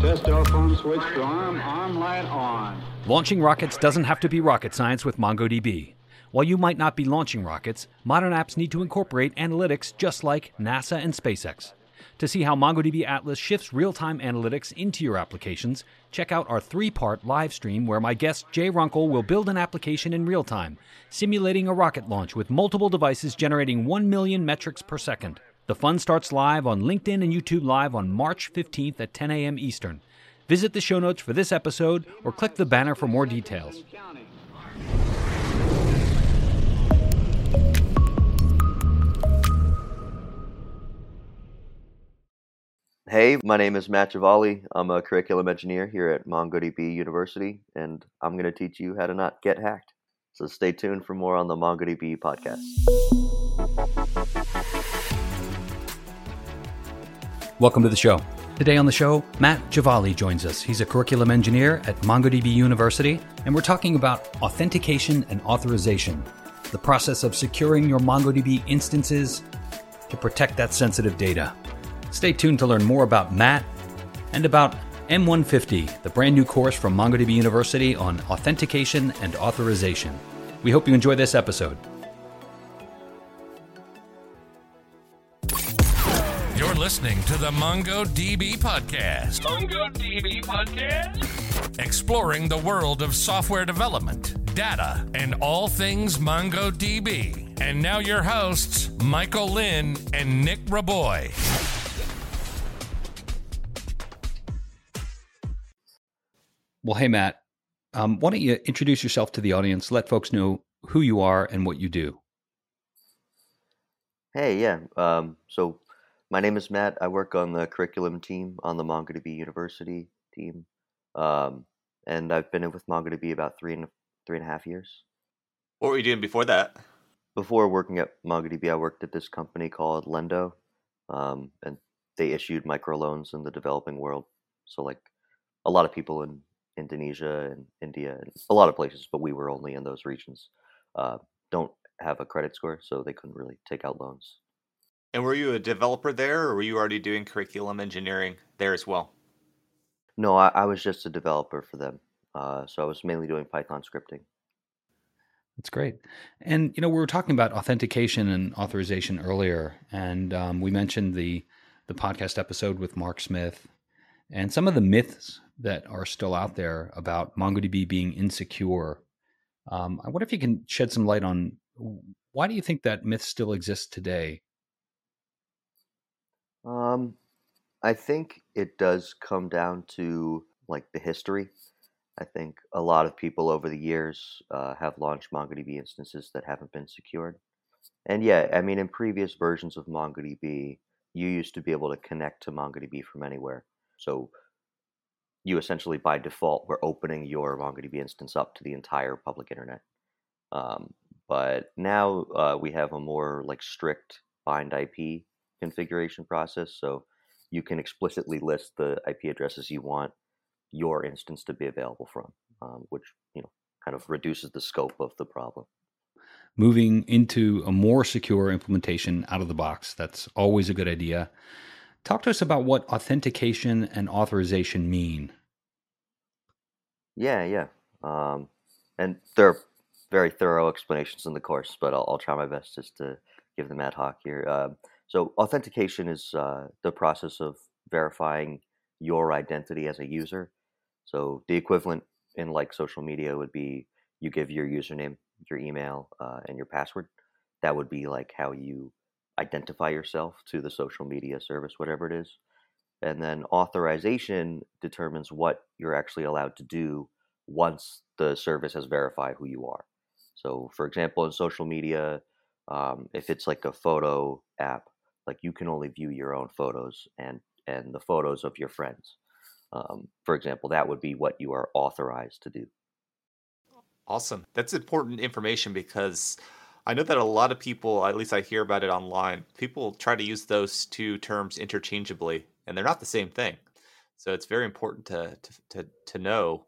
Test telephone switch to arm, arm light on. Launching rockets doesn't have to be rocket science with MongoDB. While you might not be launching rockets, modern apps need to incorporate analytics just like NASA and SpaceX. To see how MongoDB Atlas shifts real time analytics into your applications, check out our three part live stream where my guest Jay Runkel will build an application in real time, simulating a rocket launch with multiple devices generating 1 million metrics per second. The fun starts live on LinkedIn and YouTube Live on March 15th at 10 a.m. Eastern. Visit the show notes for this episode or click the banner for more details. Hey, my name is Matt Javaly. I'm a curriculum engineer here at MongoDB University, and I'm going to teach you how to not get hacked. So stay tuned for more on the MongoDB podcast. Welcome to the show. Today on the show, Matt Javaly joins us. He's a curriculum engineer at MongoDB University, and we're talking about authentication and authorization, the process of securing your MongoDB instances to protect that sensitive data. Stay tuned to learn more about Matt and about M150, the brand new course from MongoDB University on authentication and authorization. We hope you enjoy this episode. Listening to the MongoDB Podcast. MongoDB Podcast? Exploring the world of software development, data, and all things MongoDB. And now your hosts, Michael Lynn and Nic Raboy. Well, hey, Matt, um, why don't you introduce yourself to the audience? Let folks know who you are and what you do. Hey, yeah. Um, so my name is Matt. I work on the curriculum team on the MongoDB University team, um, and I've been with MongoDB about three and three and a half years. What were you doing before that? Before working at MongoDB, I worked at this company called Lenddo, um, and they issued microloans in the developing world. So like a lot of people in Indonesia and India and a lot of places, but we were only in those regions. Uh, don't have a credit score, so they couldn't really take out loans. And were you a developer there, or were you already doing curriculum engineering there as well? No, I, I was just a developer for them. Uh, so I was mainly doing Python scripting. That's great. And you know, we were talking about authentication and authorization earlier, and um, we mentioned the the podcast episode with Mark Smith and some of the myths that are still out there about MongoDB being insecure. Um, I wonder if you can shed some light on why do you think that myth still exists today? Um, I think it does come down to like the history. I think a lot of people over the years uh, have launched MongoDB instances that haven't been secured. And yeah, I mean, in previous versions of MongoDB, you used to be able to connect to MongoDB from anywhere. So you essentially by default were opening your MongoDB instance up to the entire public internet. Um, but now uh, we have a more like strict bind IP configuration process, so you can explicitly list the IP addresses you want your instance to be available from, um, which you know kind of reduces the scope of the problem. Moving into a more secure implementation out of the box, that's always a good idea. Talk to us about what authentication and authorization mean. Yeah, yeah. Um, and there are very thorough explanations in the course, but I'll, I'll try my best just to give them ad hoc here. Uh, so, authentication is uh, the process of verifying your identity as a user. So, the equivalent in like social media would be you give your username, your email, uh, and your password. That would be like how you identify yourself to the social media service, whatever it is. And then authorization determines what you're actually allowed to do once the service has verified who you are. So, for example, in social media, um, if it's like a photo app, like you can only view your own photos and and the photos of your friends. Um, for example, that would be what you are authorized to do. Awesome. That's important information because I know that a lot of people, at least I hear about it online, people try to use those two terms interchangeably, and they're not the same thing. So it's very important to to to, to know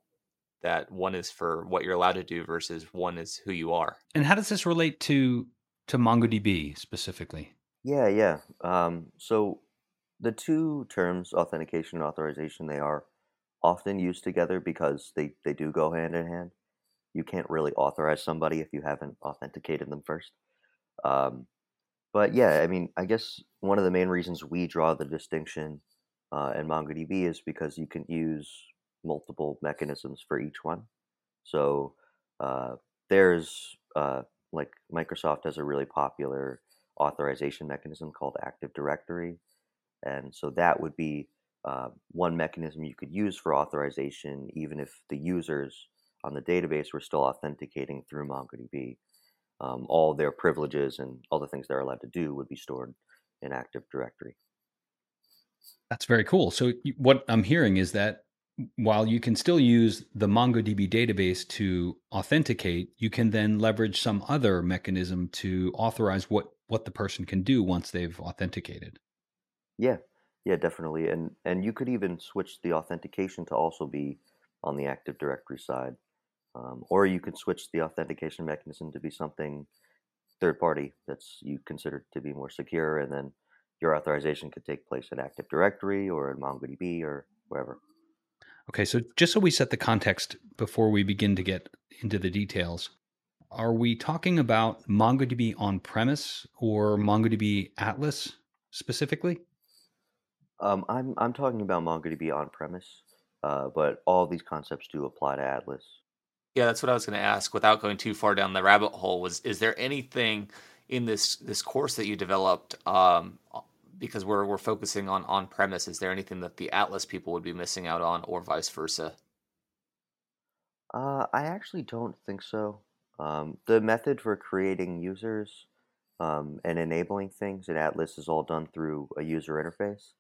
that one is for what you're allowed to do versus one is who you are. And how does this relate to to MongoDB specifically? Yeah, yeah. Um, so the two terms, authentication and authorization, they are often used together because they, they do go hand in hand. You can't really authorize somebody if you haven't authenticated them first. Um, but yeah, I mean, I guess one of the main reasons we draw the distinction uh, in MongoDB is because you can use multiple mechanisms for each one. So uh, there's uh, like Microsoft has a really popular authorization mechanism called Active Directory, and so that would be uh, one mechanism you could use for authorization, even if the users on the database were still authenticating through MongoDB. Um, all their privileges and all the things they're allowed to do would be stored in Active Directory. That's very cool. So, what I'm hearing is that while you can still use the MongoDB database to authenticate, you can then leverage some other mechanism to authorize what what the person can do once they've authenticated. Yeah, yeah, definitely. And and you could even switch the authentication to also be on the Active Directory side, um, or you could switch the authentication mechanism to be something third party that's you consider to be more secure, and then your authorization could take place in Active Directory or in MongoDB or wherever. Okay, so just so we set the context before we begin to get into the details, are we talking about MongoDB on premise or MongoDB Atlas specifically? Um, I'm I'm talking about MongoDB on premise, uh, but all these concepts do apply to Atlas. Yeah, that's what I was going to ask. Without going too far down the rabbit hole, was is there anything in this this course that you developed um, because we're we're focusing on on premise. Is there anything that the Atlas people would be missing out on, or vice versa? Uh, I actually don't think so. Um, the method for creating users um, and enabling things in Atlas is all done through a user interface,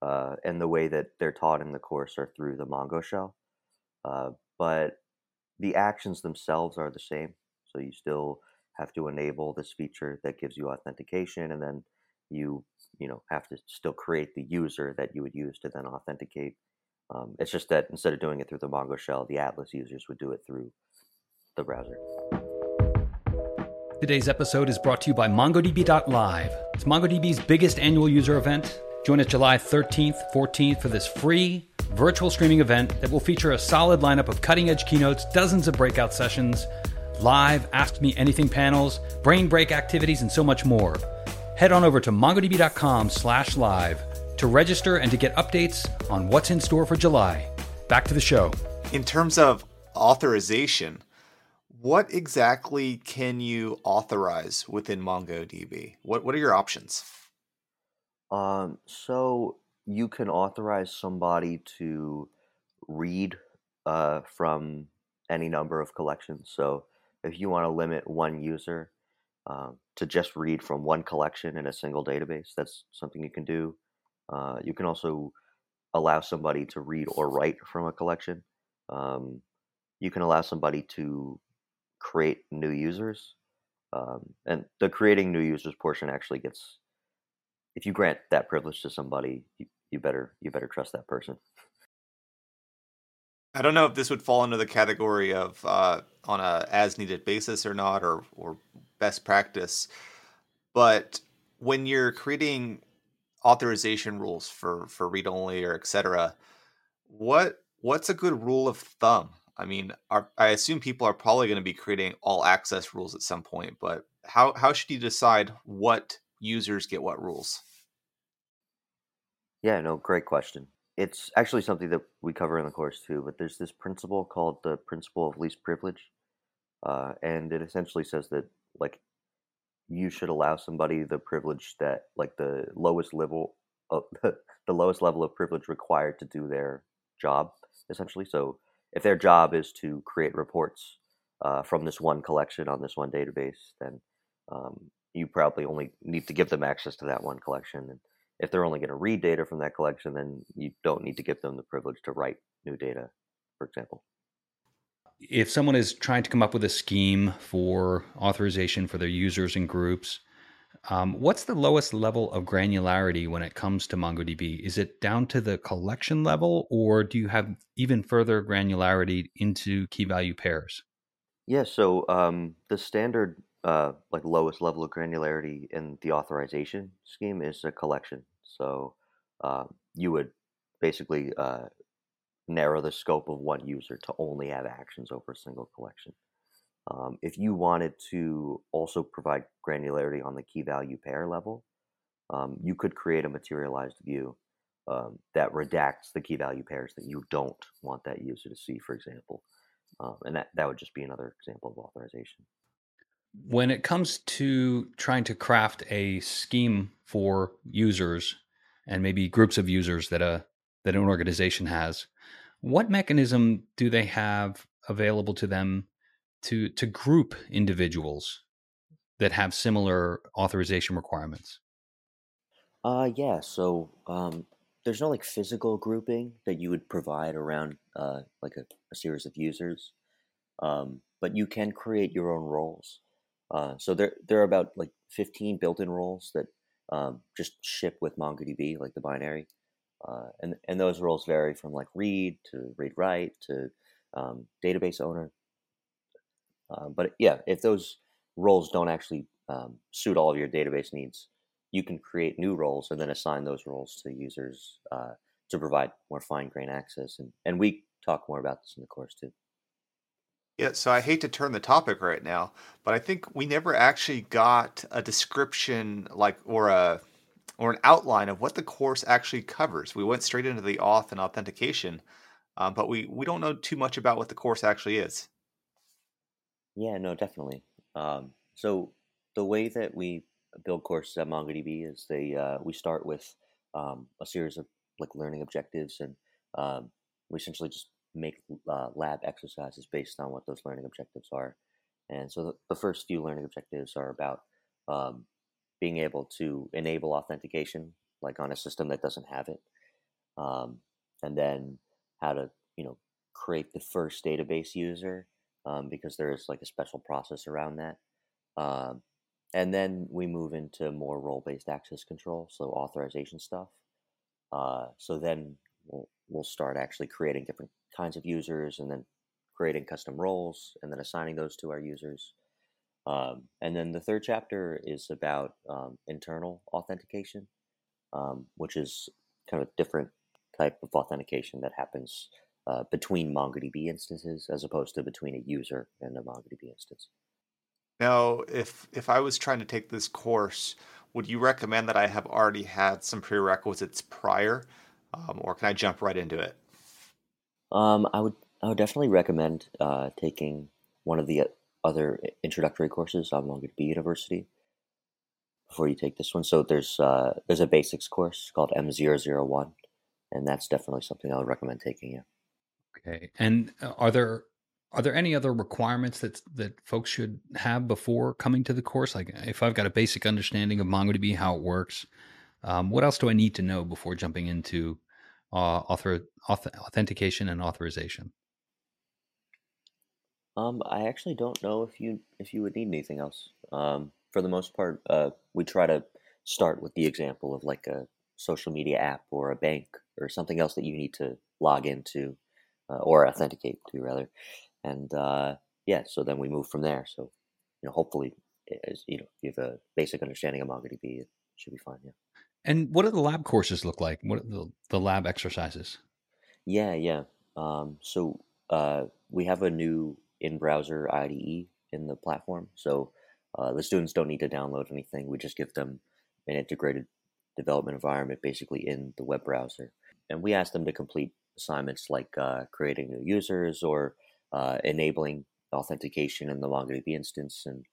uh, and the way that they're taught in the course are through the Mongo shell. Uh, but the actions themselves are the same, so you still have to enable this feature that gives you authentication, and then you you know have to still create the user that you would use to then authenticate. Um, it's just that instead of doing it through the Mongo shell, the Atlas users would do it through the browser. Today's episode is brought to you by MongoDB.live. It's MongoDB's biggest annual user event. Join us July 13th, 14th for this free virtual streaming event that will feature a solid lineup of cutting edge keynotes, dozens of breakout sessions, live Ask Me Anything panels, brain break activities, and so much more head on over to mongodb.com slash live to register and to get updates on what's in store for July. Back to the show. In terms of authorization, what exactly can you authorize within MongoDB? What what are your options? Um, so you can authorize somebody to read uh, from any number of collections. So if you want to limit one user um, to just read from one collection in a single database. That's something you can do. Uh, you can also allow somebody to read or write from a collection. Um, you can allow somebody to create new users. Um, and the creating new users portion actually gets, if you grant that privilege to somebody, you, you better you better trust that person. I don't know if this would fall under the category of uh, on a as needed basis or not, or or best practice. But when you're creating authorization rules for for read only or etc., what what's a good rule of thumb? I mean, are, I assume people are probably going to be creating all access rules at some point, but how how should you decide what users get what rules? Yeah, no, great question. It's actually something that we cover in the course too, but there's this principle called the principle of least privilege. Uh, and it essentially says that like you should allow somebody the privilege that like the lowest level of the lowest level of privilege required to do their job essentially so if their job is to create reports uh, from this one collection on this one database then um, you probably only need to give them access to that one collection and if they're only going to read data from that collection then you don't need to give them the privilege to write new data for example. If someone is trying to come up with a scheme for authorization for their users and groups, um, what's the lowest level of granularity when it comes to MongoDB? Is it down to the collection level, or do you have even further granularity into key value pairs? Yeah, so um, the standard, uh, like lowest level of granularity in the authorization scheme is a collection. So uh, you would basically uh, narrow the scope of one user to only have actions over a single collection. Um, if you wanted to also provide granularity on the key value pair level, um, you could create a materialized view um, that redacts the key value pairs that you don't want that user to see, for example. Um, and that, that would just be another example of authorization. When it comes to trying to craft a scheme for users and maybe groups of users that a that an organization has, what mechanism do they have available to them to to group individuals that have similar authorization requirements? Uh, yeah. So um, there's no like physical grouping that you would provide around uh, like a, a series of users, um, but you can create your own roles. Uh, so there there are about like 15 built-in roles that um, just ship with MongoDB, like the binary, uh, and and those roles vary from like read to read write to um, database owner. Uh, but yeah, if those roles don't actually um, suit all of your database needs, you can create new roles and then assign those roles to users uh, to provide more fine grained access. And, and we talk more about this in the course too. Yeah, so I hate to turn the topic right now, but I think we never actually got a description like or a or an outline of what the course actually covers. We went straight into the auth and authentication, uh, but we we don't know too much about what the course actually is. Yeah, no, definitely. Um, so the way that we build courses at MongoDB is they uh, we start with um, a series of like learning objectives, and um, we essentially just make uh, lab exercises based on what those learning objectives are. And so the, the first few learning objectives are about um, being able to enable authentication, like on a system that doesn't have it, um, and then how to you know create the first database user um, because there is like a special process around that. Um, and then we move into more role-based access control, so authorization stuff. Uh, so then we'll, we'll start actually creating different kinds of users, and then creating custom roles, and then assigning those to our users. Um, and then the third chapter is about um, internal authentication, um, which is kind of a different type of authentication that happens uh, between MongoDB instances as opposed to between a user and a MongoDB instance. Now, if if I was trying to take this course, would you recommend that I have already had some prerequisites prior, um, or can I jump right into it? Um, I would I would definitely recommend uh, taking one of the other introductory courses on MongoDB University before you take this one. So there's uh, there's a basics course called M001, and that's definitely something I would recommend taking. Yeah. Okay. And uh, are there are there any other requirements that that folks should have before coming to the course? Like, if I've got a basic understanding of MongoDB, how it works, um, what else do I need to know before jumping into uh, author, auth- authentication and authorization? Um, I actually don't know if you if you would need anything else. Um, for the most part, uh, we try to start with the example of like a social media app or a bank or something else that you need to log into uh, or authenticate to rather and uh, yeah, so then we move from there. So you know, hopefully, as you know, if you have a basic understanding of MongoDB, it should be fine. Yeah. And what do the lab courses look like? What are the, the lab exercises? Yeah, yeah. Um, so uh, we have a new in-browser IDE in the platform, so uh, the students don't need to download anything. We just give them an integrated development environment, basically in the web browser, and we ask them to complete assignments like uh, creating new users or uh, enabling authentication in the MongoDB instance, and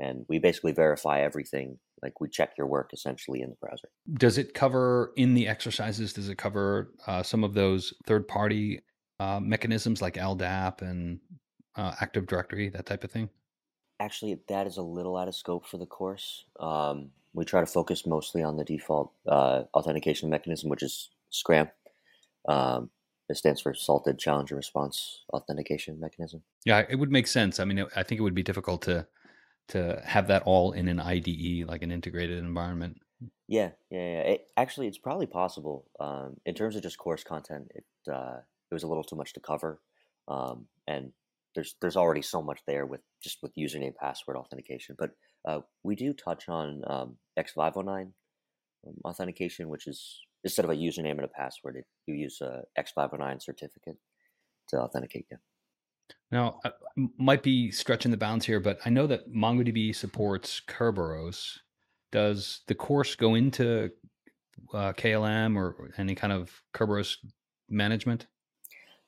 and we basically verify everything. Like we check your work essentially in the browser. Does it cover in the exercises? Does it cover uh, some of those third-party uh, mechanisms like LDAP and uh, Active Directory, that type of thing? Actually, that is a little out of scope for the course. Um, we try to focus mostly on the default uh, authentication mechanism, which is SCRAM. Um, it stands for Salted Challenge Response Authentication Mechanism. Yeah, it would make sense. I mean, I think it would be difficult to to have that all in an IDE, like an integrated environment. Yeah, yeah, yeah. It, actually, it's probably possible. Um, in terms of just course content, it uh, it was a little too much to cover, um, and there's there's already so much there with just with username password authentication. But uh, we do touch on um, X509 um, authentication, which is instead of a username and a password, it, you use a X509 certificate to authenticate you. Now, I might be stretching the bounds here, but I know that MongoDB supports Kerberos. Does the course go into uh, KLM or any kind of Kerberos management?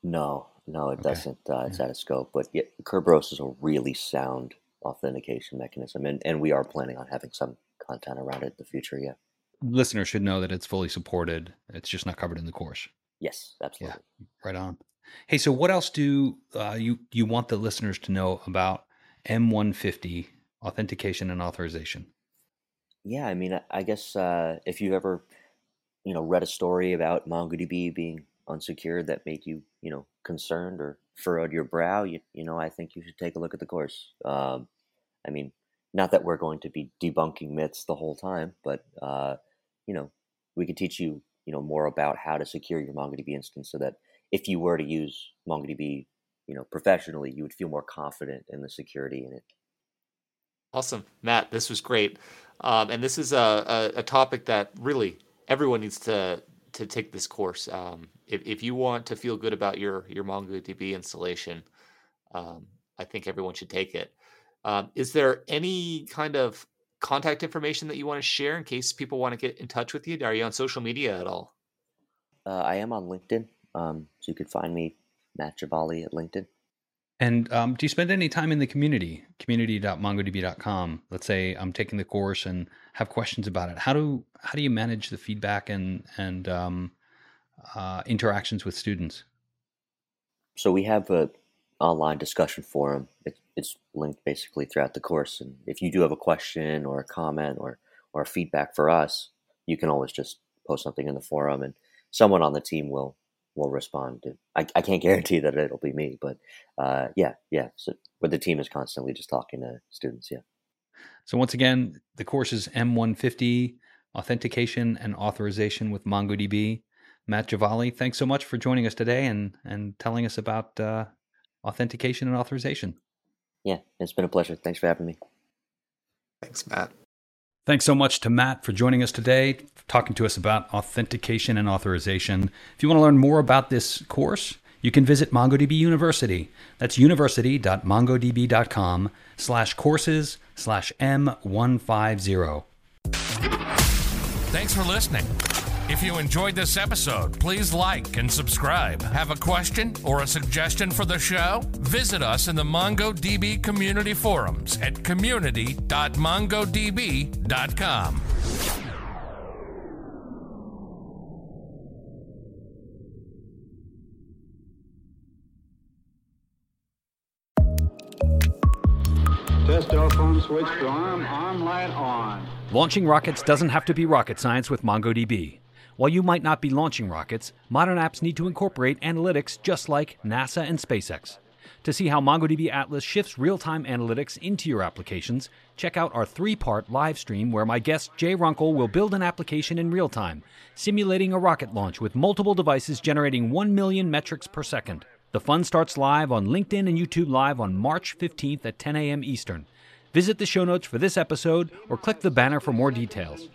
No, no, it okay. doesn't. Uh, it's yeah. out of scope. But yeah, Kerberos is a really sound authentication mechanism, and, and we are planning on having some content around it in the future. Yeah, listeners should know that it's fully supported. It's just not covered in the course. Yes, absolutely. Yeah, right on. Hey, so what else do uh, you you want the listeners to know about M150 authentication and authorization? Yeah, I mean, I guess uh, if you've ever, you know, read a story about MongoDB being unsecured that made you, you know, concerned or furrowed your brow, you, you know, I think you should take a look at the course. Um, I mean, not that we're going to be debunking myths the whole time, but uh, you know, we could teach you, you know, more about how to secure your MongoDB instance so that if you were to use MongoDB, you know, professionally, you would feel more confident in the security in it. Awesome, Matt. This was great, um, and this is a, a, a, topic that really everyone needs to to take this course. Um, if, if you want to feel good about your your MongoDB installation, um, I think everyone should take it. Um, is there any kind of contact information that you want to share in case people want to get in touch with you? Are you on social media at all? Uh, I am on LinkedIn. Um, so you could find me, Matt Javaly at LinkedIn. And um, do you spend any time in the community, community.mongodb.com? Let's say I'm taking the course and have questions about it. How do how do you manage the feedback and and um, uh, interactions with students? So we have a online discussion forum. It, it's linked basically throughout the course. And if you do have a question or a comment or or feedback for us, you can always just post something in the forum, and someone on the team will will respond. I, I can't guarantee that it'll be me, but uh, yeah, yeah. So, but the team is constantly just talking to students. Yeah. So once again, the course is M150 authentication and authorization with MongoDB. Matt Javaly, thanks so much for joining us today and and telling us about uh, authentication and authorization. Yeah, it's been a pleasure. Thanks for having me. Thanks, Matt. Thanks so much to Matt for joining us today, talking to us about authentication and authorization. If you want to learn more about this course, you can visit MongoDB University. That's university.mongodb.com slash courses slash M150. Thanks for listening. If you enjoyed this episode, please like and subscribe. Have a question or a suggestion for the show? Visit us in the MongoDB community forums at community.mongodb.com. Test telephone switch to arm, arm light on. Launching rockets doesn't have to be rocket science with MongoDB. While you might not be launching rockets, modern apps need to incorporate analytics just like NASA and SpaceX. To see how MongoDB Atlas shifts real time analytics into your applications, check out our three part live stream where my guest Jay Runkel will build an application in real time, simulating a rocket launch with multiple devices generating 1 million metrics per second. The fun starts live on LinkedIn and YouTube Live on March 15th at 10 a.m. Eastern. Visit the show notes for this episode or click the banner for more details.